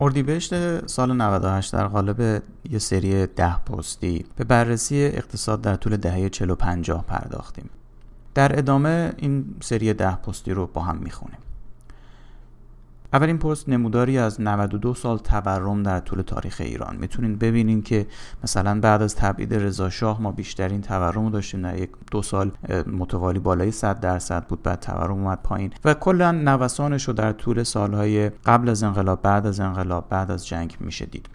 اردیبهشت سال 98 در قالب یه سری ده پستی به بررسی اقتصاد در طول دهه 40 و 50 پرداختیم. در ادامه این سری ده پستی رو با هم می‌خونیم. اولین پست نموداری از 92 سال تورم در طول تاریخ ایران. می‌تونین ببینین که مثلا بعد از تبعید رضا شاه ما بیشترین تورم رو داشتیم. در یک دو سال متوالی بالای 100 درصد بود بعد تورم اومد پایین. و کلا نوسانش رو در طول سالهای قبل از انقلاب بعد از انقلاب بعد از جنگ میشه دید.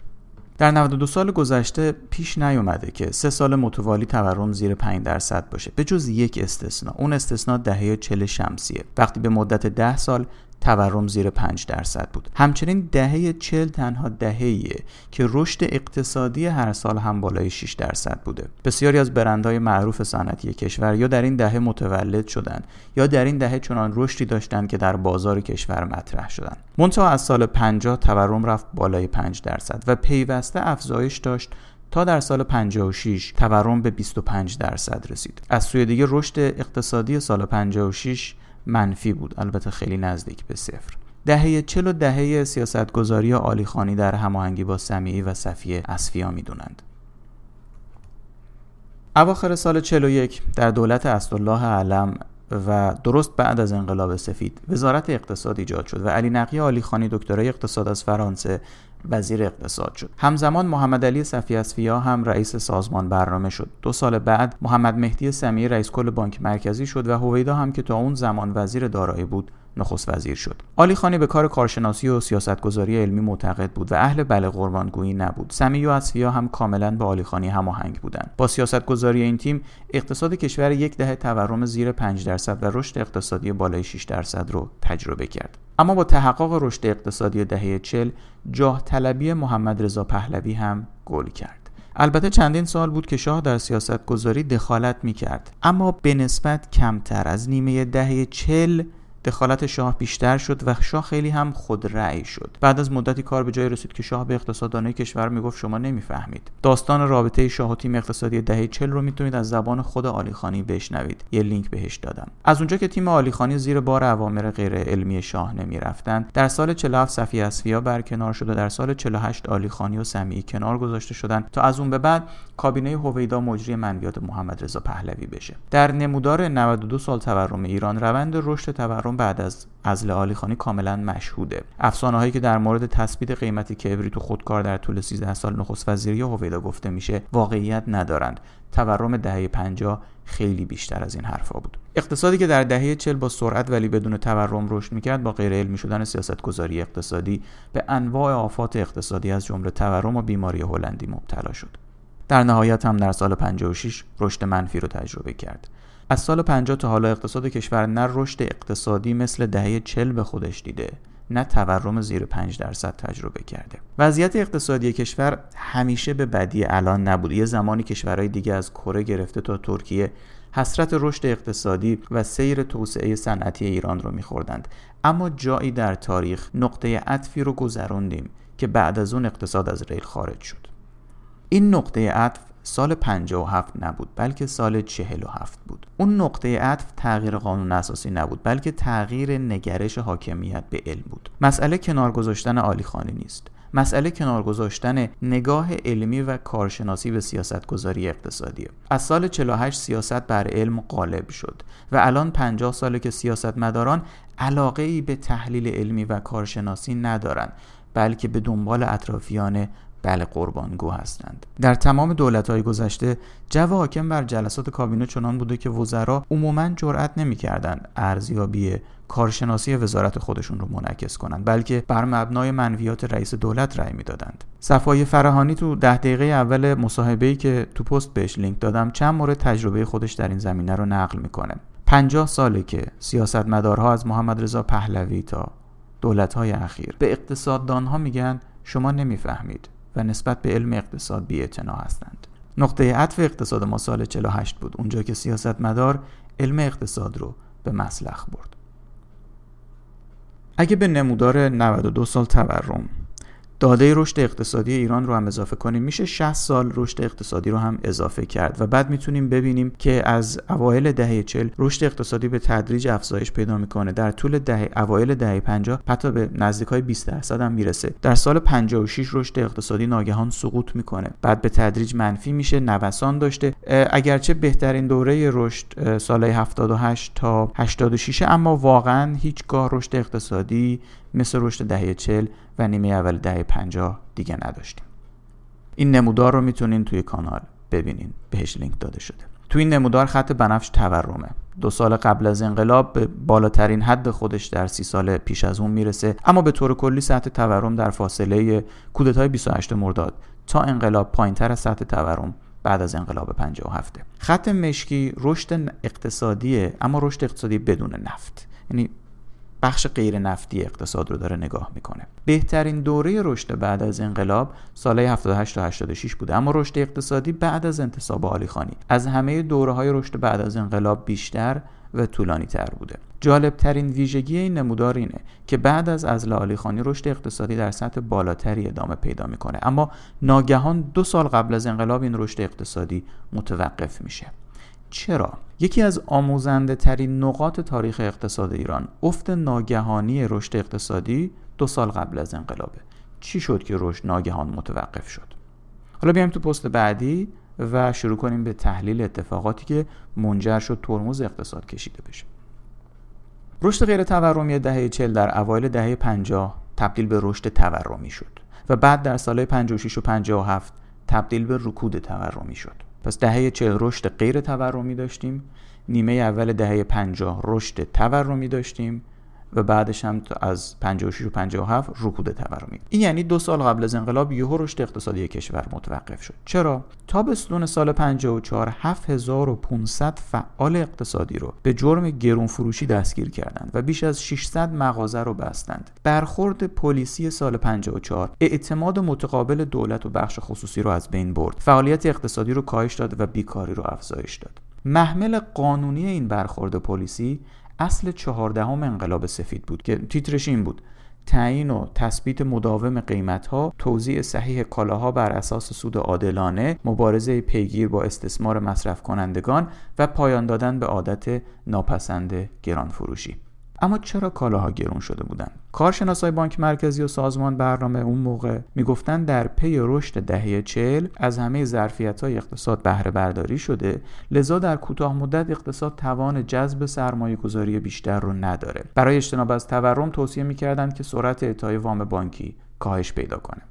در 92 سال گذشته پیش نیومده که سه سال متوالی تورم زیر 5 درصد باشه. به جز یک استثنا. اون استثنا دهه 40 شمسیه. وقتی به مدت 10 سال تورم زیر 5 درصد بود. همچنین دهه 40 تنها دهه‌ایه که رشد اقتصادی هر سال هم بالای 6 درصد بوده. بسیاری از برندهای معروف صنعتی کشور یا در این دهه متولد شدند یا در این دهه چنان رشدی داشتند که در بازار کشور مطرح شدند. منتها از سال 50 تورم رفت بالای 5 درصد و پیوسته افزایش داشت تا در سال 56 تورم به 25 درصد رسید. از سوی دیگه رشد اقتصادی سال 56 منفی بود. البته خیلی نزدیک به صفر. دهه چل و دهه سیاستگذاری آلیخانی در هماهنگی با سمیعی و صفیه اصفیا می‌دونند. اواخر سال 41 در دولت اسدالله علم و درست بعد از انقلاب سفید وزارت اقتصاد ایجاد شد و علی نقی علیخانی دکترای اقتصاد از فرانسه وزیر اقتصاد شد. همزمان محمد علی صفی اصفیا هم رئیس سازمان برنامه شد. دو سال بعد محمد مهدی سمیه رئیس کل بانک مرکزی شد و هویدا هم که تا اون زمان وزیر دارایی بود نخست وزیر شد. آلی خانی به کار کارشناسی و سیاستگذاری علمی معتقد بود و اهل بله قربانگویی نبود. سمی و اصفیا هم کاملا به آلی خانی هماهنگ بودند. با سیاستگذاری این تیم اقتصاد کشور یک دهه تورم زیر 5 درصد و رشد اقتصادی بالای 6 درصد رو تجربه کرد. اما با تحقق رشد اقتصادی دهه 40 جاه طلبی محمد رضا پهلوی هم گل کرد. البته چندین سال بود که شاه در سیاست گذاری دخالت می کرد اما به نسبت کمتر. از نیمه دهه چل دخالت شاه بیشتر شد و شاه خیلی هم خود رأی شد. بعد از مدتی کار به جای رسید که شاه به اقتصاددانای کشور می‌گفت شما نمی‌فهمید. داستان رابطه شاه و تیم اقتصادی دهه 40 رو می‌تونید از زبان خود آلیخانی بشنوید. یه لینک بهش دادم. از اونجا که تیم آلیخانی زیر بار اوامر غیر علمی شاه نمی‌رفتند در سال 47 صفی اصفیا برکنار شد و در سال 48 آلیخانی و سمیعی کنار گذاشته شدند تا از اون به بعد کابینه هویدا مجری منویات محمد رضا پهلوی بشه. در نمودار 92 سال تورم ایران روند رشد تورم بعد از ازل عالی خانی کاملا مشهوده. افسانه هایی که در مورد تثبیت قیمت کبریت و خودکار در طول 13 سال نخست وزیری هویدا گفته میشه واقعیت ندارند. تورم دهه 50 خیلی بیشتر از این حرفا بود. اقتصادی که در دهه 40 با سرعت ولی بدون تورم رشد می‌کرد با غیر علمی شدن سیاستگذاری اقتصادی به انواع آفات اقتصادی از جمله تورم و بیماری هلندی مبتلا شد. در نهایت هم در سال 56 رشد منفی رو تجربه کرد. از سال 50 تا حالا اقتصاد کشور نه رشد اقتصادی مثل دهه 40 به خودش دیده نه تورم زیر 5 درصد تجربه کرده. وضعیت اقتصادی کشور همیشه به بدی الان نبود. یه زمانی کشورهای دیگه از کره گرفته تا ترکیه حسرت رشد اقتصادی و سیر توسعه صنعتی ایران رو میخوردند. اما جایی در تاریخ نقطه عطفی رو گذروندیم که بعد از اون اقتصاد از ریل خارج شد. این نقطه عطف سال 57 نبود بلکه سال 47 بود. اون نقطه عطف تغییر قانون اساسی نبود بلکه تغییر نگرش حاکمیت به علم بود. مسئله کنار گذاشتن عالی خانی نیست. مسئله کنار گذاشتن نگاه علمی و کارشناسی به سیاست گذاری اقتصادی از سال 48 سیاست بر علم غالب شد و الان 50 ساله که سیاستمداران علاقه ای به تحلیل علمی و کارشناسی ندارند بلکه به دنبال اطرافیان بله قربانگو هستند. در تمام دولت های گذشته جو حاکم بر جلسات کابینه چنان بوده که وزرا عموما جرأت نمی‌کردند ارزیابی کارشناسی وزارت خودشون رو منعکس کنند بلکه بر مبنای منویات رئیس دولت رأی می‌دادند. صفای فرهانی تو ده دقیقه اول مصاحبه‌ای که تو پست بهش لینک دادم چند مورد تجربه خودش در این زمینه رو نقل می‌کنه. 50 ساله که سیاستمدارها از محمد رضا پهلوی تا دولت‌های اخیر به اقتصاددانها میگن شما نمی‌فهمید. و نسبت به علم اقتصاد بی هستند. نقطه عطف اقتصاد ما سال 48 بود اونجا که سیاستمدار علم اقتصاد رو به مسلخ برد. اگه به نمودار 92 سال تورم داده رشد اقتصادی ایران رو هم اضافه کنیم. میشه 60 سال رشد اقتصادی رو هم اضافه کرد و بعد می‌تونیم ببینیم که از اوایل دهه 40 رشد اقتصادی به تدریج افزایش پیدا می‌کنه. در طول دهه اوایل دهه 50 حتی به نزدیک های 20 درصد هم می‌رسه. در سال 56 رشد اقتصادی ناگهان سقوط می‌کنه. بعد به تدریج منفی میشه نوسان داشته. اگرچه بهترین دوره رشد سال 78 تا 86 اما واقعا هیچگاه رشد اقتصادی مثل رشد دهه 40 و نیمه اول دهه 50 دیگه نداشتیم. این نمودار رو می‌تونین توی کانال ببینین بهش لینک داده شده. تو این نمودار خط بنفش تورمه. دو سال قبل از انقلاب به بالاترین حد خودش در سی سال پیش از اون می‌رسه اما به طور کلی سطح تورم در فاصله کودتای 28 مرداد تا انقلاب پایینتر از سطح تورم بعد از انقلاب 57 خط مشکی رشد اقتصادیه اما رشد اقتصادی بدون نفت. یعنی بخش غیر نفتی اقتصاد رو داره نگاه می‌کنه. بهترین دوره رشد بعد از انقلاب سالهای 78 تا 86 بوده اما رشد اقتصادی بعد از انتصاب علی خانی. از همه دوره های رشد بعد از انقلاب بیشتر و طولانی تر بوده. جالب ترین ویژگی این نمودار اینه که بعد از ازل علی خانی رشد اقتصادی در سطح بالاتری ادامه پیدا می‌کنه. اما ناگهان دو سال قبل از انقلاب این رشد اقتصادی متوقف میشه. چرا؟ یکی از آموزنده ترین نقاط تاریخ اقتصاد ایران افت ناگهانی رشد اقتصادی دو سال قبل از انقلابه. چی شد که رشد ناگهان متوقف شد؟ حالا بیایم تو پست بعدی و شروع کنیم به تحلیل اتفاقاتی که منجر شد ترمز اقتصاد کشیده بشه. رشد غیر تورمی دهه 40 در اوایل دهه 50 تبدیل به رشد تورمی شد و بعد در سالهای 56 و 57 تبدیل به رکود تورمی شد. پس دهه 40 رشد غیر تورمی داشتیم. نیمه اول دهه 50 رشد تورمی داشتیم. و بعدش هم از 56 و 57 رکود تورمی. این یعنی دو سال قبل از انقلاب یهو رشد اقتصادی کشور متوقف شد. چرا؟ تابستون سال 54 7500 فعال اقتصادی رو به جرم گرون فروشی دستگیر کردند و بیش از 600 مغازه رو بستند. برخورد پلیسی سال 54 اعتماد متقابل دولت و بخش خصوصی رو از بین برد. فعالیت اقتصادی رو کاهش داد و بیکاری رو افزایش داد. محمل قانونی این برخورد پلیسی اصل چهاردهم انقلاب سفید بود که تیترش این بود. تعیین و تثبیت مداوم قیمت ها توزیع صحیح کالاها بر اساس سود عادلانه مبارزه پیگیر با استثمار مصرف کنندگان و پایان دادن به عادت ناپسند گران فروشی اما چرا کالاها گرون شده بودند؟ کارشناسای بانک مرکزی و سازمان برنامه اون موقع می‌گفتند در پی رشد دهه چهل از همه ظرفیت های اقتصاد بهره برداری شده لذا در کوتاه مدت اقتصاد توان جذب سرمایه گذاری بیشتر رو نداره. برای اجتناب از تورم توصیه می‌کردند که سرعت اعطای وام بانکی کاهش پیدا کنه.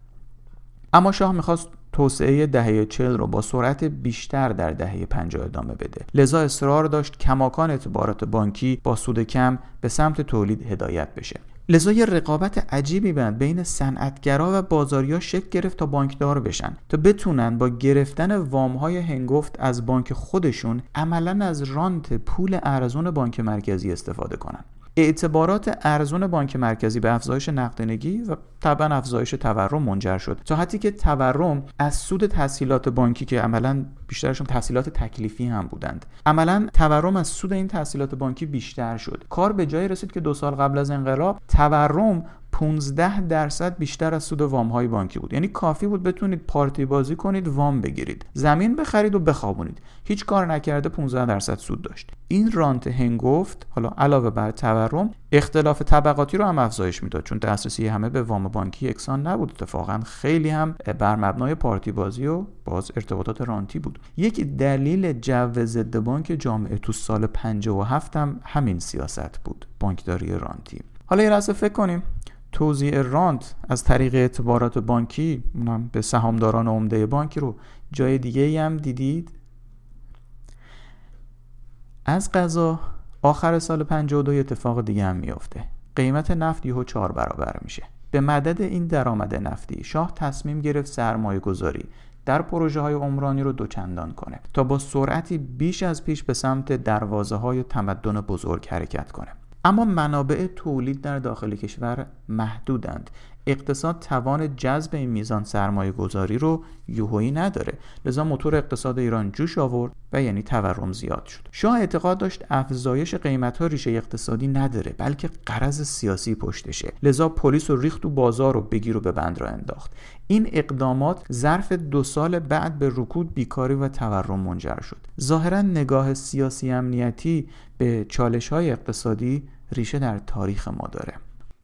اما شاه می‌خواست توسعه دهه چل رو با سرعت بیشتر در دهه 50 ادامه بده. لذا اصرار داشت کماکان اعتبارات بانکی با سود کم به سمت تولید هدایت بشه. لذا رقابت عجیبی بند بین صنعتگرا و بازاریا شکل گرفت تا بانکدار بشن. تا بتونن با گرفتن وامهای هنگفت از بانک خودشون عملا از رانت پول ارزون بانک مرکزی استفاده کنن. اعتبارات ارزون بانک مرکزی به افزایش نقدینگی و طبعا افزایش تورم منجر شد. تا حدی که تورم از سود تسهیلات بانکی که عملا بیشترشون تحصیلات تکلیفی هم بودند. عملا تورم از سود این تحصیلات بانکی بیشتر شد. کار به جایی رسید که دو سال قبل از انقلاب تورم 15 درصد بیشتر از سود وام های بانکی بود. یعنی کافی بود بتونید پارتی بازی کنید وام بگیرید. زمین بخرید و بخوابونید. هیچ کار نکرده 15 درصد سود داشت. این رانت هنگفت حالا علاوه بر تورم اختلاف طبقاتی رو هم افزایش می‌داد چون دسترسی همه به وام بانکی یکسان نبود. اتفاقا خیلی هم بر مبنای پارتی بازی و باز ارتباطات رانتی بود. یک دلیل جو ضد بانک جامعه تو سال 57 هم همین سیاست بود. بانکداری رانتی. حالا یه لحظه فکر کنیم. توزیع رانت از طریق اعتبارات بانکی اونم به سهامداران عمده بانکی رو جای دیگه هم دیدید؟ از قضا آخر سال 52 اتفاق دیگه هم میافته. قیمت نفت یهو چهار برابر میشه. به مدد این درآمد نفتی شاه تصمیم گرفت سرمایه گذاری در پروژه های عمرانی رو دوچندان کنه تا با سرعتی بیش از پیش به سمت دروازه های تمدن بزرگ حرکت کنه. اما منابع تولید در داخل کشور محدودند. اقتصاد توان جذب این میزان سرمایه گذاری رو یوهویی نداره. لذا موتور اقتصاد ایران جوش آورد و یعنی تورم زیاد شد. شاه اعتقاد داشت افزایش قیمت ها ریشه اقتصادی نداره بلکه قرض سیاسی پشتشه. لذا پلیس و ریخت و بازار رو بگیر و به بند را انداخت. این اقدامات ظرف دو سال بعد به رکود بیکاری و تورم منجر شد. ظاهرا نگاه سیاسی امنیتی به چالش های اقتصادی ریشه در تاریخ ما داره.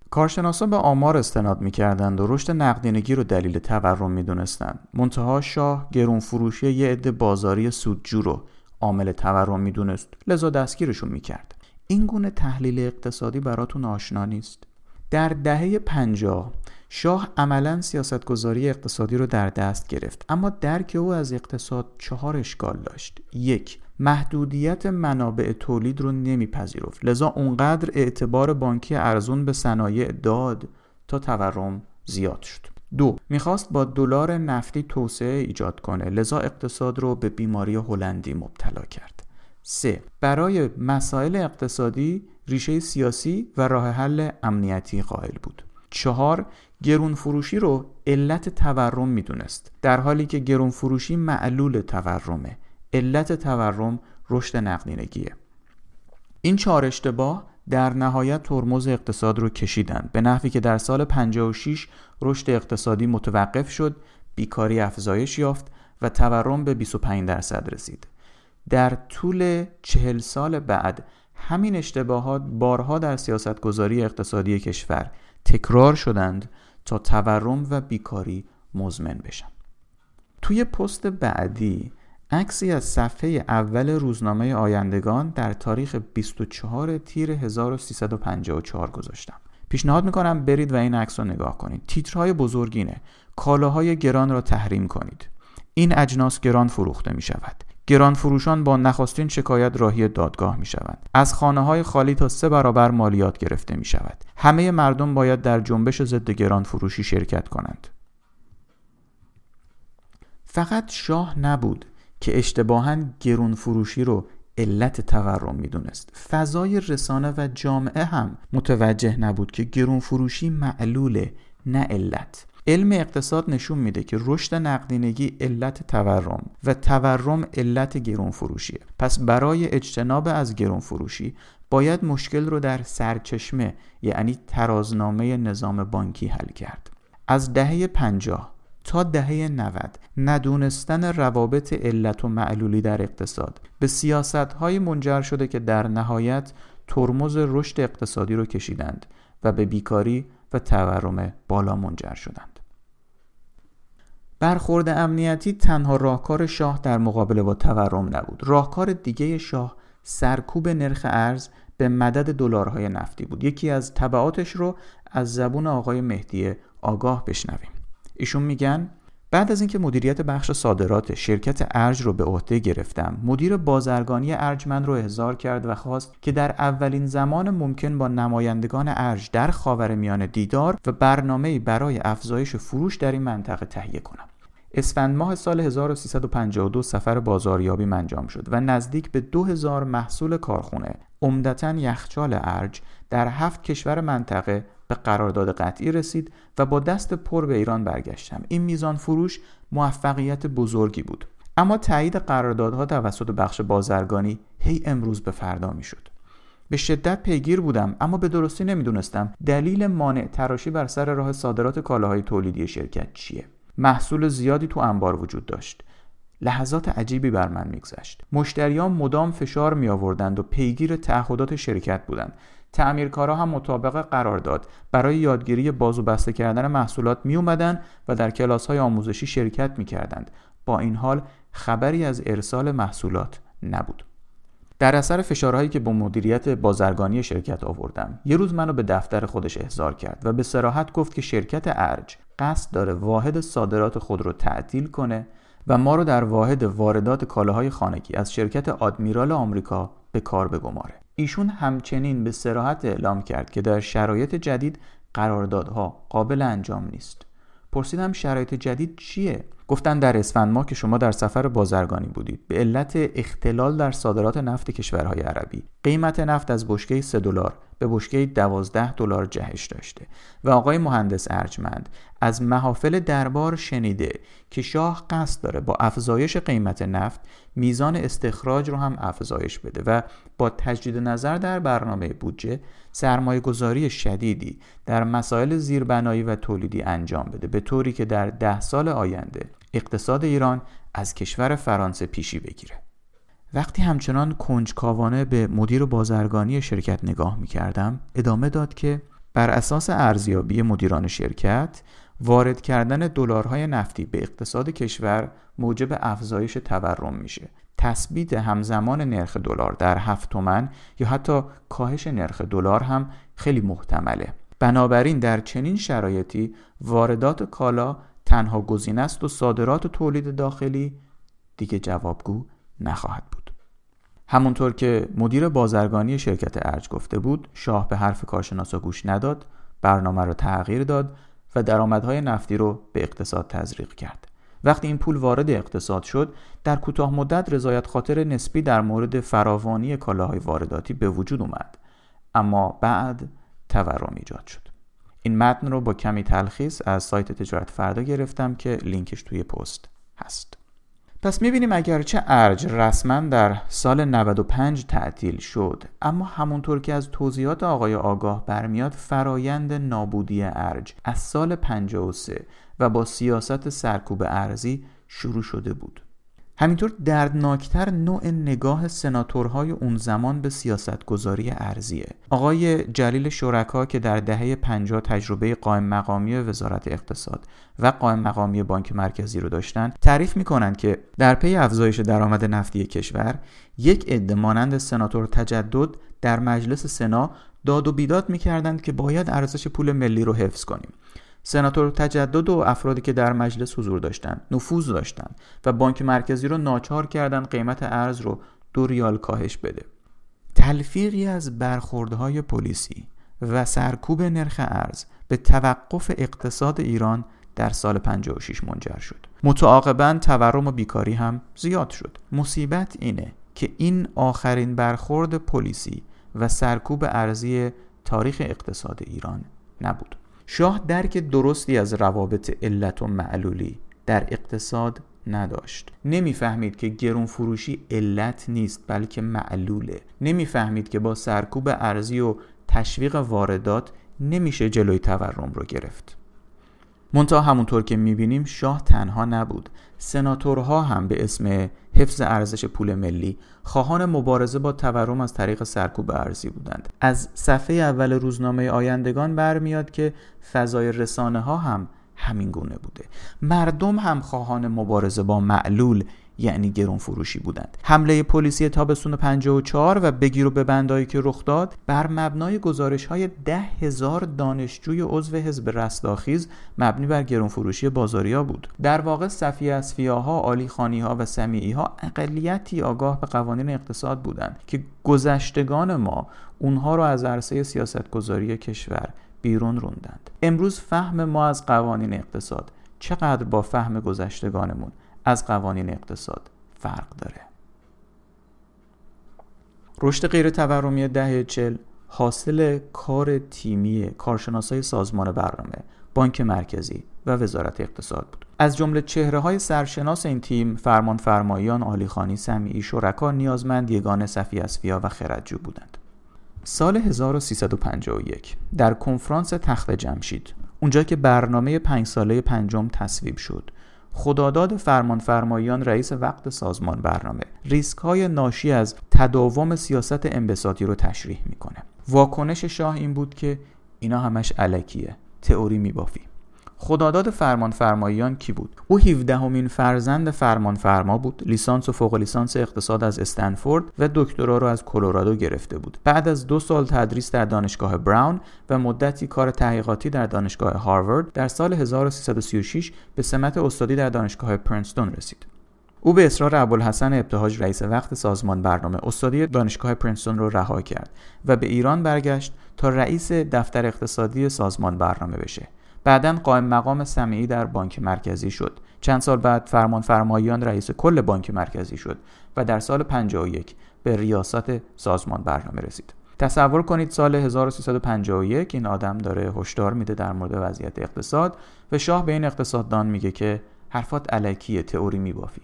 کارشناسان به آمار استناد می‌کردند و رشد نقدینگی رو دلیل تورم می‌دونستند. منتها شاه گرون فروشی یه عده بازاری سودجو رو عامل تورم می‌دونست. لذا دستگیرشون می‌کرد. این گونه تحلیل اقتصادی براتون آشنا نیست. در دهه پنجاه شاه عملا سیاستگذاری اقتصادی رو در دست گرفت اما درک او از اقتصاد چهار اشکال داشت. یک محدودیت منابع تولید رو نمیپذیرفت. لذا اونقدر اعتبار بانکی ارزون به صنایع داد تا تورم زیاد شد. دو می‌خواست با دلار نفتی توسعه ایجاد کنه. لذا اقتصاد رو به بیماری هلندی مبتلا کرد. سه برای مسائل اقتصادی ریشه سیاسی و راه حل امنیتی قائل بود. چهار گرون فروشی رو علت تورم می‌دونست. در حالی که گرون فروشی معلول تورمه. علت تورم رشد نقدینگیه. این چهار اشتباه در نهایت ترمز اقتصاد رو کشیدند به نحوی که در سال 56 رشد اقتصادی متوقف شد بیکاری افزایش یافت و تورم به 25 درصد رسید. در طول چهل سال بعد همین اشتباهات بارها در سیاستگذاری اقتصادی کشور تکرار شدند تا تورم و بیکاری مزمن بشن. توی پست بعدی عکسی از صفحه اول روزنامه آیندگان در تاریخ 24 تیر 1354 گذاشتم پیشنهاد می‌کنم برید و این عکس رو نگاه کنید تیترهای بزرگینه کالاهای گران را تحریم کنید این اجناس گران فروخته می شود گران فروشان با نخستین شکایت راهی دادگاه می شوند. از خانه های خالی تا سه برابر مالیات گرفته می شود. همه مردم باید در جنبش ضد گران فروشی شرکت کنند. فقط شاه نبود که اشتباها گرون فروشی رو علت تورم می‌دونست. فضای رسانه و جامعه هم متوجه نبود که گرون فروشی معلوله نه علت. علم اقتصاد نشون میده که رشد نقدینگی علت تورم و تورم علت گرون فروشیه پس برای اجتناب از گرون فروشی باید مشکل رو در سرچشمه یعنی ترازنامه نظام بانکی حل کرد. از دهه پنجاه تا دهه 90 ندونستن روابط علت و معلولی در اقتصاد به سیاست های منجر شده که در نهایت ترمز رشد اقتصادی رو کشیدند و به بیکاری و تورم بالا منجر شدند. برخورد امنیتی تنها راهکار شاه در مقابله با تورم نبود. راهکار دیگه شاه سرکوب نرخ ارز به مدد دلارهای نفتی بود. یکی از طبعاتش رو از زبون آقای مهدی آگاه بشنویم. ایشون میگن بعد از اینکه مدیریت بخش صادرات شرکت ارج رو به عهده گرفتم مدیر بازرگانی ارج من رو احضار کرد و خواست که در اولین زمان ممکن با نمایندگان ارج در خاور میان دیدار و برنامه برای افزایش فروش در این منطقه تهیه کنم. اسفند ماه سال 1352 سفر بازاریابی انجام شد و نزدیک به 2000 محصول کارخونه عمدتا یخچال ارج در هفت کشور منطقه به قرارداد قطعی رسید و با دست پر به ایران برگشتم. این میزان فروش موفقیت بزرگی بود. اما تایید قراردادها توسط بخش بازرگانی هی امروز به فردا می‌شد. به شدت پیگیر بودم اما به درستی نمی‌دونستم دلیل مانع تراشی بر سر راه صادرات کالاهای تولیدی شرکت چیه. محصول زیادی تو انبار وجود داشت. لحظات عجیبی بر من میگذشت. مشتریان مدام فشار می آوردند و پیگیر تعهدات شرکت بودند. تعمیرکارا هم مطابق قرارداد برای یادگیری باز و بسته کردن محصولات می اومدن و در کلاس های آموزشی شرکت می کردند. با این حال خبری از ارسال محصولات نبود. در اثر فشارهایی که با مدیریت بازرگانی شرکت آوردم یه روز منو به دفتر خودش احضار کرد و به سراحت گفت که شرکت ارج قصد داره واحد صادرات خود رو تعطیل کنه و ما رو در واحد واردات کالاهای خانگی از شرکت آدمیرال آمریکا به کار بگماره ایشون همچنین به سراحت اعلام کرد که در شرایط جدید قراردادها قابل انجام نیست. پرسیدم شرایط جدید چیه؟ گفتن در اسفند ماه که شما در سفر بازرگانی بودید. به علت اختلال در صادرات نفت کشورهای عربی. قیمت نفت از بشکه 3 دلار به بشکه 12 دلار جهش داشته. و آقای مهندس ارجمند از محافل دربار شنیده که شاه قصد داره با افزایش قیمت نفت میزان استخراج رو هم افزایش بده و با تجدید نظر در برنامه بودجه سرمایه گذاری شدیدی در مسائل زیربنایی و تولیدی انجام بده به طوری که در ده سال آینده اقتصاد ایران از کشور فرانسه پیشی بگیره. وقتی همچنان کنجکاوانه به مدیر بازرگانی شرکت نگاه می کردم ادامه داد که بر اساس ارزیابی مدیران شرکت وارد کردن دلارهای نفتی به اقتصاد کشور موجب افزایش تورم میشه. تثبیت همزمان نرخ دلار در هفت تومن یا حتی کاهش نرخ دلار هم خیلی محتمله. بنابراین در چنین شرایطی واردات کالا تنها گزینه است و صادرات و تولید داخلی دیگه جوابگو نخواهد بود. همونطور که مدیر بازرگانی شرکت ارج گفته بود شاه به حرف کارشناسا گوش نداد برنامه رو تغییر داد و درآمدهای نفتی رو به اقتصاد تزریق کرد. وقتی این پول وارد اقتصاد شد در کوتاه مدت رضایت خاطر نسبی در مورد فراوانی کالاهای وارداتی به وجود اومد. اما بعد تورم ایجاد شد. این متن رو با کمی تلخیص از سایت تجارت فردا گرفتم که لینکش توی پست هست. پس می‌بینیم اگرچه ارج رسما در سال 95 تعطیل شد اما همونطور که از توضیحات آقای آگاه برمیاد فرایند نابودی ارج از سال 53 و با سیاست سرکوب ارزی شروع شده بود. همینطور دردناکتر نوع نگاه سناتورهای اون زمان به سیاستگذاری ارزیه. آقای جلیل شرکا که در دهه 50 تجربه قائم مقامی وزارت اقتصاد و قائم مقامی بانک مرکزی رو داشتن تعریف می‌کنند که در پی افزایش درآمد نفتی کشور یک عده مانند سناتور تجدد در مجلس سنا داد و بیداد می‌کردند که باید ارزش پول ملی رو حفظ کنیم. سناتور تجدد و افرادی که در مجلس حضور داشتند نفوذ داشتند و بانک مرکزی رو ناچار کردند قیمت ارز رو دو ریال کاهش بده. تلفیقی از برخوردهای پلیسی و سرکوب نرخ ارز به توقف اقتصاد ایران در سال 56 منجر شد. متعاقبا تورم و بیکاری هم زیاد شد. مصیبت اینه که این آخرین برخورد پلیسی و سرکوب ارزی تاریخ اقتصاد ایران نبود. شاه درک درستی از روابط علت و معلولی در اقتصاد نداشت. نمی‌فهمید که گرون فروشی علت نیست بلکه معلوله. نمی‌فهمید که با سرکوب ارزی و تشویق واردات نمیشه جلوی تورم رو گرفت. منتها همونطور که می‌بینیم شاه تنها نبود. سناتورها هم به اسم حفظ ارزش پول ملی خواهان مبارزه با تورم از طریق سرکوب ارزی بودند. از صفحه اول روزنامه آیندگان برمیاد که فضای رسانه ها هم همین گونه بوده. مردم هم خواهان مبارزه با معلول یعنی گرون فروشی بودند. حمله پلیسی تابستون 54 و بگیر و ببندایی که رخ داد بر مبنای گزارش های ده هزار دانشجوی عضو حزب رستاخیز مبنی بر گرون فروشی بازاریا بود. در واقع صفی اسفیاها عالی خانی ها و سمیعی ها اقلیتی آگاه به قوانین اقتصاد بودند که گذشتگان ما اونها را از عرصه سیاستگذاری کشور بیرون روندند. امروز فهم ما از قوانین اقتصاد چقدر با فهم گذشتگانمون از قوانین اقتصاد فرق داره. رشد غیر تورمی دهه چل حاصل کار تیمی کارشناسای سازمان برنامه بانک مرکزی و وزارت اقتصاد بود. از جمله چهره های سرشناس این تیم فرمان فرمایان آلیخانی سمیعی شرکا نیازمند یگان صفی اسفیا و خردجو بودند. سال 1351 در کنفرانس تخت جمشید اونجا که برنامه پنج ساله پنجم تصویب شد خداداد فرمانفرمایان رئیس وقت سازمان برنامه ریسک های ناشی از تداوم سیاست انبساطی رو تشریح می‌کنه. واکنش شاه این بود که اینا همش علکیه. تئوری میبافی خداداد فرمان فرماییان کی بود؟ او 17 همین فرزند فرمان فرما بود. لیسانس و فوق لیسانس اقتصاد از استنفورد و دکترا را از کلرادو گرفته بود. بعد از دو سال تدریس در دانشگاه براون و مدتی کار تحقیقاتی در دانشگاه هاروارد در سال 1336 به سمت استادی در دانشگاه پرنستون رسید. او به اصرار ابوالحسن ابتهاج رئیس وقت سازمان برنامه استادی دانشگاه پرنستون را رها کرد و به ایران برگشت تا رئیس دفتر اقتصادی سازمان برنامه بشه. بعدا قائم مقام سمیعی در بانک مرکزی شد. چند سال بعد فرمان فرمایان رئیس کل بانک مرکزی شد و در سال 51 به ریاست سازمان برنامه رسید. تصور کنید سال 1351 این آدم داره هشدار میده در مورد وضعیت اقتصاد و شاه به این اقتصاددان میگه که حرفات علکیه تئوری میبافی.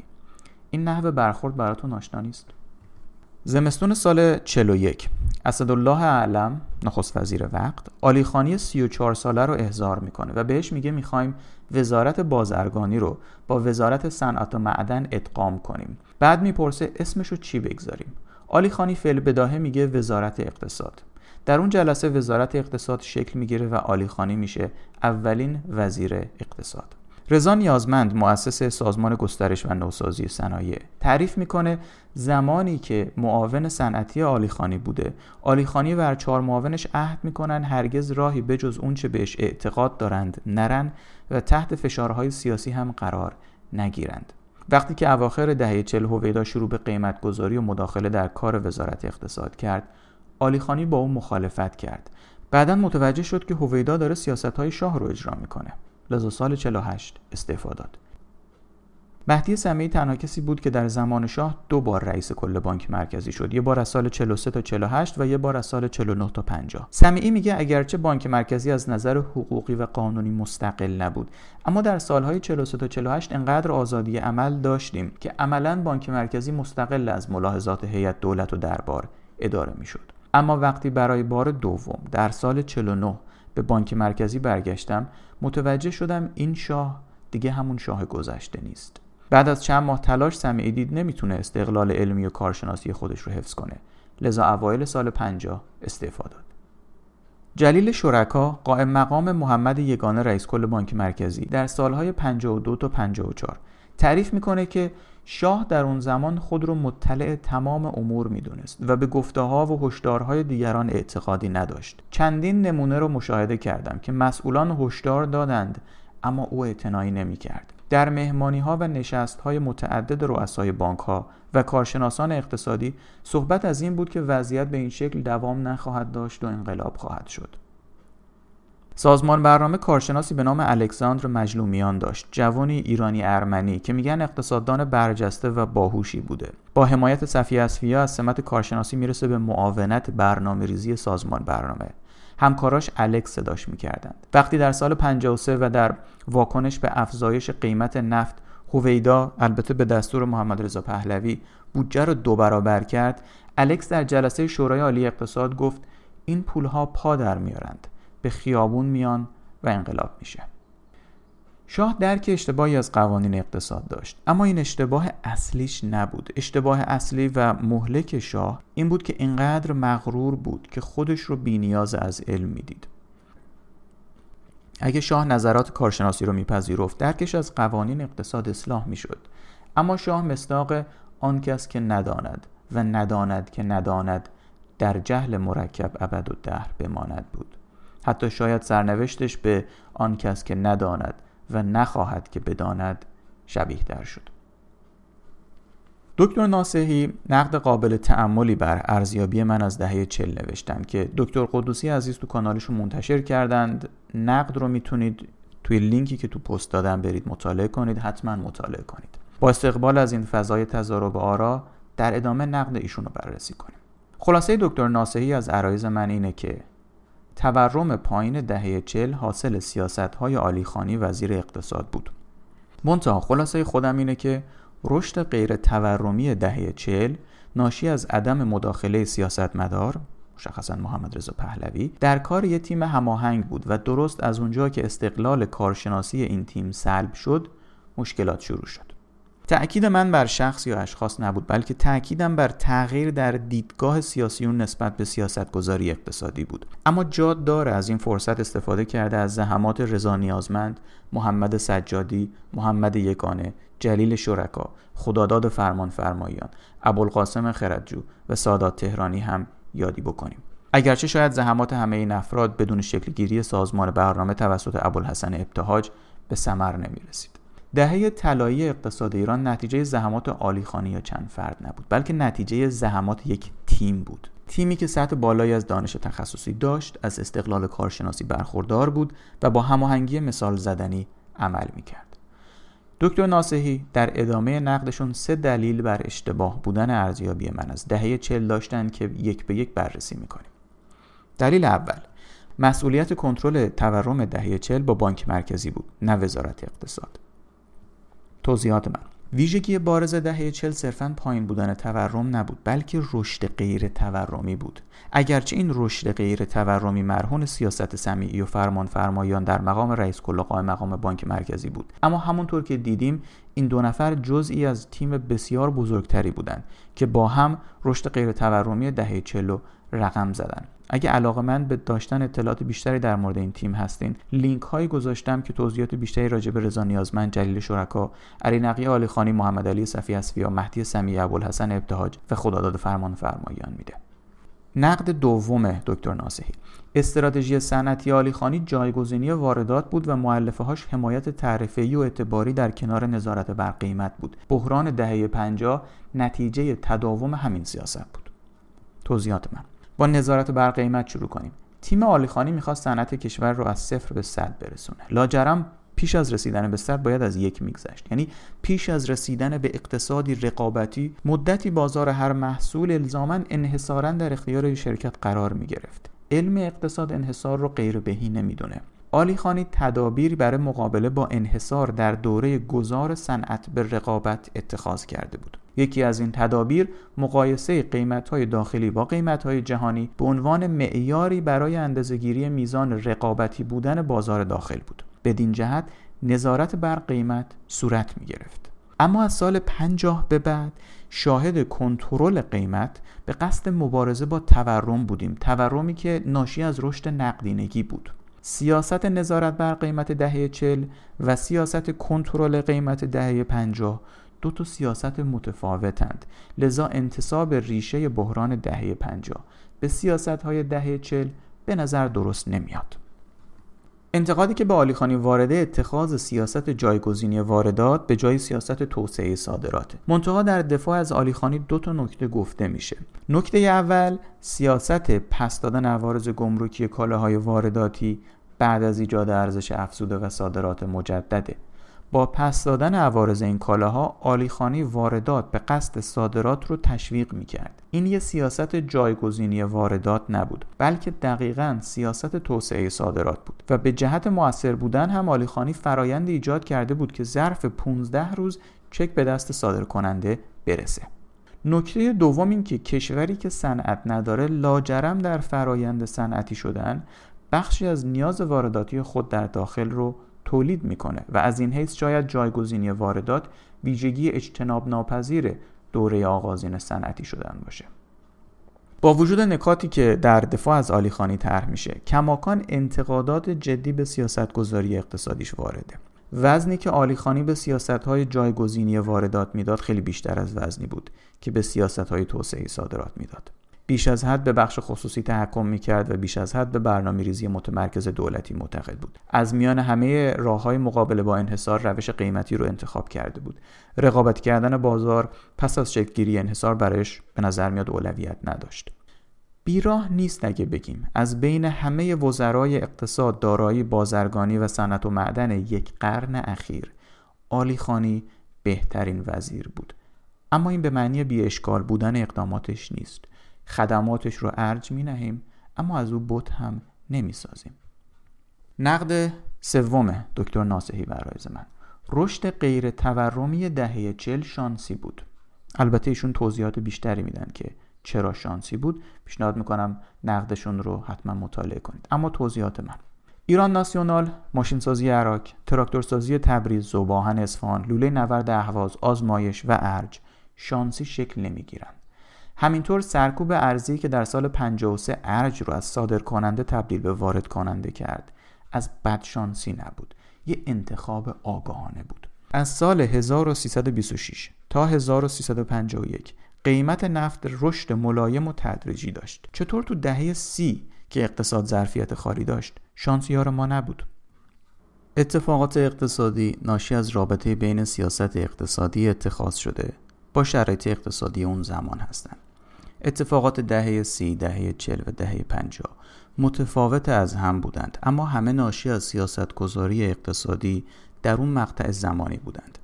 این نحوه برخورد براتون آشنا نیست؟ زمستون سال 41 اسدالله اعلم نخست وزیر وقت آلیخانی 34 ساله رو احضار می‌کنه و بهش میگه می‌خوایم وزارت بازرگانی رو با وزارت صنعت و معدن ادغام کنیم. بعد می‌پرسه اسمش رو چی بگذاریم؟ آلیخانی فعل بداهه میگه وزارت اقتصاد. در اون جلسه وزارت اقتصاد شکل می‌گیره و آلیخانی میشه اولین وزیر اقتصاد. رضا نیازمند مؤسس سازمان گسترش و نوسازی صنایع تعریف می‌کنه زمانی که معاون صنعتی آلیخانی بوده. آلیخانی و چهار معاونش عهد می‌کنن هرگز راهی بجز اونچه بهش اعتقاد دارند نرن و تحت فشارهای سیاسی هم قرار نگیرند. وقتی که اواخر دهه چل هویدا شروع به قیمت گذاری و مداخله در کار وزارت اقتصاد کرد آلیخانی با اون مخالفت کرد. بعدا متوجه شد که هویدا داره سیاست های شاه رو اجرا می‌کنه. لذا سال 48 استعفا داد. مهدی سمیعی تنها کسی بود که در زمان شاه دو بار رئیس کل بانک مرکزی شد یه بار از سال 43 تا 48 و یه بار از سال 49 تا 50 سمیعی میگه اگرچه بانک مرکزی از نظر حقوقی و قانونی مستقل نبود اما در سالهای 43 تا 48 انقدر آزادی عمل داشتیم که عملا بانک مرکزی مستقل از ملاحظات هیئت دولت و دربار اداره می‌شد. اما وقتی برای بار دوم در سال 49 به بانک مرکزی برگشتم متوجه شدم این شاه دیگه همون شاه گذشته نیست. بعد از چند ماه تلاش سمیعی دید نمی‌تونه استقلال علمی و کارشناسی خودش رو حفظ کنه. لذا اوایل سال 50 استعفا داد. جلیل شرکا قائم مقام محمد یگانه رئیس کل بانک مرکزی در سالهای 52 تا 54 تعریف می‌کنه که شاه در اون زمان خود رو مطلع تمام امور می‌دونست و به گفته ها و هشدارهای دیگران اعتقادی نداشت چندین نمونه رو مشاهده کردم که مسئولان هشدار دادند اما او اعتنایی نمی کرد. در مهمانی ها و نشست های متعدد رؤسای بانک ها و کارشناسان اقتصادی صحبت از این بود که وضعیت به این شکل دوام نخواهد داشت و انقلاب خواهد شد. سازمان برنامه کارشناسی به نام الکساندر مجلومیان داشت. جوانی ایرانی ارمنی که میگن اقتصاددان برجسته و باهوشی بوده. با حمایت صفی اصفیا از سمت کارشناسی می‌رسه به معاونت برنامه ریزی سازمان برنامه. همکاراش الکس صداش می‌کردند. وقتی در سال 53 و در واکنش به افزایش قیمت نفت هویدا البته به دستور محمد رضا پهلوی بودجه رو دو برابر کرد الکس در جلسه شورای عالی اقتصاد گفت این پولها پا در میارند. به خیابون میان و انقلاب میشه. شاه درک اشتباهی از قوانین اقتصاد داشت اما این اشتباه اصلیش نبود. اشتباه اصلی و مهلک شاه این بود که اینقدر مغرور بود که خودش رو بینیاز از علم می‌دید. اگه شاه نظرات کارشناسی رو میپذیرفت درکش از قوانین اقتصاد اصلاح می‌شد. اما شاه مصداق آن کس که نداند و نداند که نداند در جهل مرکب ابد و دهر بماند بود. حتی شاید سرنوشتش به آن کس که نداند و نخواهد که بداند شبیه در شد. دکتر ناسهی نقد قابل تعملی بر ارزیابی من از دهه چل نوشتن که دکتر قدوسی عزیز تو کانالشون منتشر کردند. نقد رو می‌تونید توی لینکی که تو پست دادم برید مطالعه کنید حتما مطالعه کنید. با استقبال از این فضای تضارب آرا در ادامه نقد ایشون رو بررسی کنیم. خلاصه دکتر ناسهی از عرایز من اینه که تورم پایین دهه چل حاصل سیاست های آلیخانی وزیر اقتصاد بود. منتها خلاصه خودم اینه که رشد غیر تورمی دهه چل ناشی از عدم مداخله سیاستمدار مشخصا محمد رضا پهلوی در کار یک تیم هماهنگ بود و درست از اونجا که استقلال کارشناسی این تیم سلب شد مشکلات شروع شد. تأکید من بر شخص یا اشخاص نبود بلکه تأکیدم بر تغییر در دیدگاه سیاسیون نسبت به سیاست گذاری اقتصادی بود اما جاد داره از این فرصت استفاده کرده از زحمات رضا نیازمند محمد سجادی محمد یگانه جلیل شرکا خداداد فرمان فرماییان ابوالقاسم خردجو و سادات تهرانی هم یادی بکنیم اگرچه شاید زحمات همه این افراد بدون شکلگیری سازمان برنامه توسط ابوالحسن ابتهاج به ثمر نمی رسید. دهه طلایی اقتصاد ایران نتیجه زحمات عالیخانی یا چند فرد نبود بلکه نتیجه زحمات یک تیم بود. تیمی که سطح بالایی از دانش تخصصی داشت از استقلال کارشناسی برخوردار بود و با هماهنگی مثال زدنی عمل می‌کرد. دکتر ناسهی در ادامه نقدشون سه دلیل بر اشتباه بودن ارزیابی من از دهه چل داشتن که یک به یک بررسی می‌کنیم. دلیل اول مسئولیت کنترل تورم دهه چل با بانک مرکزی بود نه وزارت اقتصاد. توضیحات من. ویژگی بارز دهه چل صرفا پایین بودن تورم نبود بلکه رشد غیر تورمی بود. اگرچه این رشد غیر تورمی مرهون سیاست سمیعی و فرمان فرمایان در مقام رئیس کل قائم مقام بانک مرکزی بود. اما همونطور که دیدیم این دو نفر جزئی از تیم بسیار بزرگتری بودند که با هم رشد غیر تورمی دهه چلو رقم زدن. اگه علاقه من به داشتن اطلاعات بیشتری در مورد این تیم هستین لینک هایی گذاشتم که توضیحات بیشتری راجع به رضا نیازمند جلیل شرکا علی نقی آلی خانی محمد علی صفی اسفیا مهدی سمیع ابوالحسن ابتهاج و خداداد فرمان فرمایان میده. نقد دوم دکتر ناسهی استراتژی صنعتی آلیخانی جایگزینی واردات بود و معلفه هاش حمایت تعرفه‌ای و اعتباری در کنار نظارت بر قیمت بود. بحران دهه 50 نتیجه تداوم همین سیاست بود. توضیحات من. با نظارت بر قیمت شروع کنیم. تیم آلیخانی می‌خواست صنعت کشور رو از صفر به صد برسونه. لاجرم پیش از رسیدن به صد باید از یک میگذشت. یعنی پیش از رسیدن به اقتصادی رقابتی مدتی بازار هر محصول الزاما انحصارا در اختیار شرکت قرار می‌گرفت. علم اقتصاد انحصار رو غیر بهی نمی‌دونه. آلی خانی تدابیری برای مقابله با انحصار در دوره گذار صنعت به رقابت اتخاذ کرده بود. یکی از این تدابیر مقایسه قیمت‌های داخلی با قیمت‌های جهانی به عنوان معیاری برای اندازه‌گیری میزان رقابتی بودن بازار داخل بود. بدین جهت نظارت بر قیمت صورت می گرفت اما از سال 50 به بعد شاهد کنترل قیمت به قصد مبارزه با تورم بودیم. تورمی که ناشی از رشد نقدینگی بود. سیاست نظارت بر قیمت دهه 40 و سیاست کنترل قیمت دهه 50 دو تا سیاست متفاوتند. لذا انتصاب ریشه بحران دهه 50 به سیاست های دهه 40 به نظر درست نمیاد. انتقادی که به آلیخانی وارده اتخاذ سیاست جایگزینی واردات به جای سیاست توسعه صادرات. منتها در دفاع از آلیخانی دو تا نکته گفته میشه. نکته اول سیاست پس دادن عوارض گمرکی کالاهای وارداتی بعد از ایجاد ارزش افزوده و صادرات مجدده. با پس دادن عوارض این کالاها آلیخانی واردات به قصد صادرات رو تشویق می‌کرد. این یه سیاست جایگزینی واردات نبود بلکه دقیقا سیاست توسعه صادرات بود. و به جهت موثر بودن هم آلیخانی فرایند ایجاد کرده بود که ظرف 15 روز چک به دست صادر کننده برسه. نکته دوم این که کشوری که صنعت نداره لاجرم در فرایند صنعتی شدن بخشی از نیاز وارداتی خود در داخل رو تولید می‌کنه و از این حیث شاید جایگزینی واردات ویژگی اجتناب ناپذیر دوره آغازین صنعتی شدن باشه. با وجود نکاتی که در دفاع از آلی خانی طرح میشه کماکان انتقادات جدی به سیاستگذاری اقتصادیش وارده. وزنی که آلی خانی به سیاست های جایگزینی واردات می‌داد خیلی بیشتر از وزنی بود که به سیاست های توسعه صادرات می‌داد. بیش از حد به بخش خصوصی تحکم می‌کرد و بیش از حد به برنامه ریزی متمرکز دولتی معتقد بود. از میان همه راه های مقابله با انحصار روش قیمتی رو انتخاب کرده بود. رقابت کردن بازار پس از شکلگیری انحصار برایش به نظر میاد اولویت نداشت. بیراه نیست اگه بگیم از بین همه وزرای اقتصاد دارایی بازرگانی و صنعت و معدن یک قرن اخیر آلی خانی بهترین وزیر بود. اما این به معنی بی اشکال بودن اقداماتش نیست. خدماتش رو ارج می نهیم اما از او بت هم نمی سازیم نقد سوم دکتر ناسهی و من. رشد غیر تورمی دهه چل شانسی بود. البته ایشون توضیحات بیشتری میدن که چرا شانسی بود. پیشنهاد می‌کنم نقدشون رو حتما مطالعه کنید. اما توضیحات من. ایران ناسیونال ماشینسازی عراق تراکتورسازی تبریز زوباهن اصفهان لوله نورد اهواز آزمایش و ارج شانسی شکل نمی‌گیرند. همینطور سرکوب ارزی که در سال 53 ارج رو از صادر کننده تبدیل به وارد کننده کرد از بدشانسی نبود. یه انتخاب آگاهانه بود. از سال 1326 تا 1351 قیمت نفت رشد ملایم و تدریجی داشت. چطور تو دهه سی که اقتصاد ظرفیت خالی داشت شانسیار ما نبود. اتفاقات اقتصادی ناشی از رابطه بین سیاست اقتصادی اتخاذ شده با شرایط اقتصادی اون زمان هستند. اتفاقات دهه سی، دهه چل و دهه پنجاه متفاوت از هم بودند اما همه ناشی از سیاست گذاری اقتصادی در اون مقطع زمانی بودند.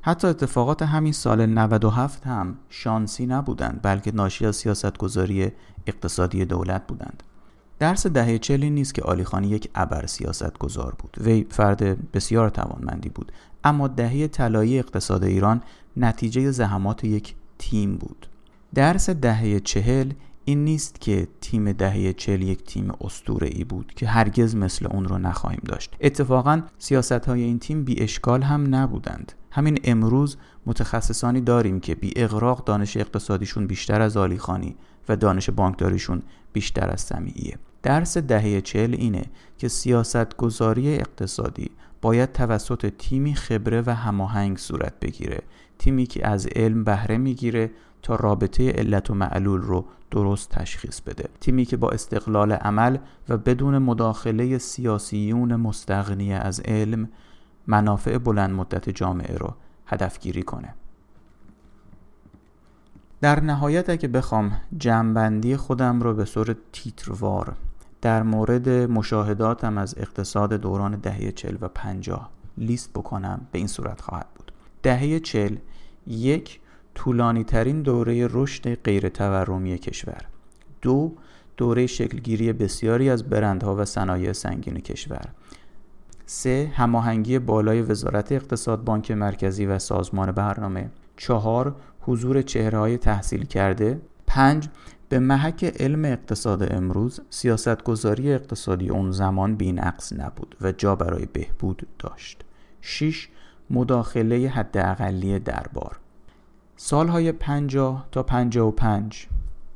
حتی اتفاقات همین سال 97 هم شانسی نبودند بلکه ناشی از سیاست گذاری اقتصادی دولت بودند. درس دهه چلی نیست که آلیخانی یک ابر سیاست گذار بود. وی فرد بسیار توانمندی بود اما دهه طلایی اقتصاد ایران نتیجه زحمات یک تیم بود. درس دهه چهل این نیست که تیم دهه چل یک تیم استوره ای بود که هرگز مثل اون رو نخواهیم داشت. اتفاقا سیاست های این تیم بی اشکال هم نبودند. همین امروز متخصصانی داریم که بی اغراق دانش اقتصادیشون بیشتر از آلیخانی و دانش بانکداریشون بیشتر از سمیعیه درس دهه چل اینه که سیاست گذاری اقتصادی باید توسط تیمی خبره و هماهنگ صورت بگیره. تیمی که از علم بهره می‌گیره تا رابطه علت و معلول رو درست تشخیص بده. تیمی که با استقلال عمل و بدون مداخله سیاسیون مستغنی از علم منافع بلند مدت جامعه رو هدفگیری کنه. در نهایت اگه بخوام جمعبندی خودم رو به صورت تیتروار در مورد مشاهداتم از اقتصاد دوران دهه چل و پنجاه لیست بکنم به این صورت خواهد بود. دهه چل یک طولانی ترین دوره رشد غیر تورمی کشور. دو دوره شکلگیری بسیاری از برندها و صنایع سنگین کشور. سه هماهنگی بالای وزارت اقتصاد بانک مرکزی و سازمان برنامه. چهار حضور چهره های تحصیل کرده. پنج به محک علم اقتصاد امروز سیاستگذاری اقتصادی اون زمان بینقص نبود و جا برای بهبود داشت. 6. مداخله حد اقلی دربار. سالهای 50 تا 55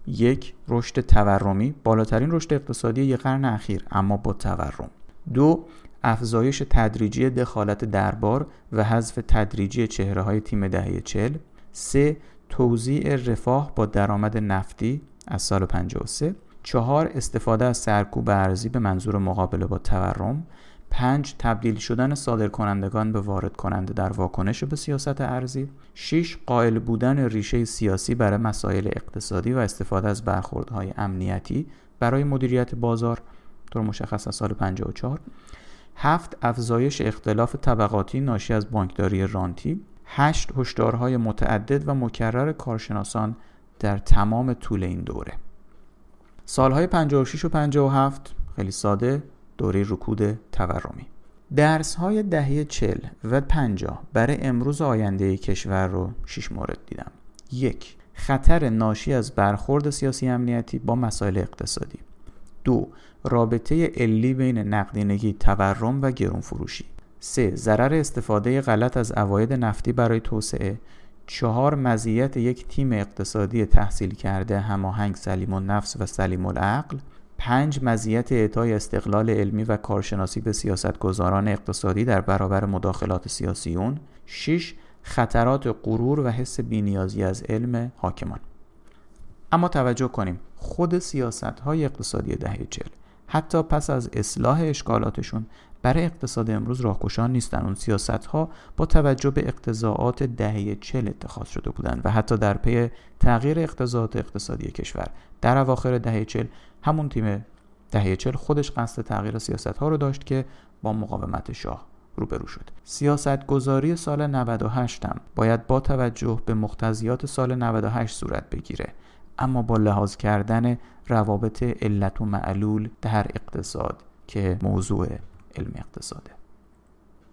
یک رشد تورمی بالاترین رشد اقتصادی یک قرن اخیر اما با تورم. دو افزایش تدریجی دخالت دربار و حذف تدریجی چهره های تیم دهه چل سه توزیع رفاه با درآمد نفتی از سال 53 چهار استفاده از سرکوب ارزی به منظور مقابله با تورم. پنج تبدیل شدن صادر کنندگان به وارد کننده در واکنش به سیاست ارزی. 6 قائل بودن ریشه سیاسی برای مسائل اقتصادی و استفاده از برخوردهای امنیتی برای مدیریت بازار طور مشخص از سال 54 هفت افزایش اختلاف طبقاتی ناشی از بانکداری رانتی. هشت هشدارهای متعدد و مکرر کارشناسان در تمام طول این دوره. سالهای 56 و 57 خیلی ساده دوره رکود تورمی. درس های دهه 40 و 50 برای امروز آینده کشور رو شش مورد دیدم. یک خطر ناشی از برخورد سیاسی امنیتی با مسائل اقتصادی. دو رابطه علی بین نقدینگی تورم و گرون فروشی سه ضرر استفاده غلط از اواید نفتی برای توسعه. چهار مزیت یک تیم اقتصادی تحصیل کرده هماهنگ سلیم النفس و سلیم العقل. پنج مزیت اعطای استقلال علمی و کارشناسی به سیاستگزاران اقتصادی در برابر مداخلات سیاسیون 6 خطرات غرور و حس بینیازی از علم حاکمان. اما توجه کنیم خود سیاست های اقتصادی دهه چل حتی پس از اصلاح اشکالاتشون برای اقتصاد امروز راهگشا نیستن اون سیاست ها با توجه به اقتضاعات دهه چل اتخاذ شده بودند و حتی در پی تغییر اقتضاعات اقتصادی کشور. در اواخر دهه چل همون تیم دهه چل خودش قصد تغییر سیاست ها رو داشت که با مقاومت شاه روبرو شد. سیاست گذاری سال 98 هم باید با توجه به مقتضیات سال 98 صورت بگیره. اما با لحاظ کردن روابط علت و معلول در اقتصاد که موضوع علم اقتصادي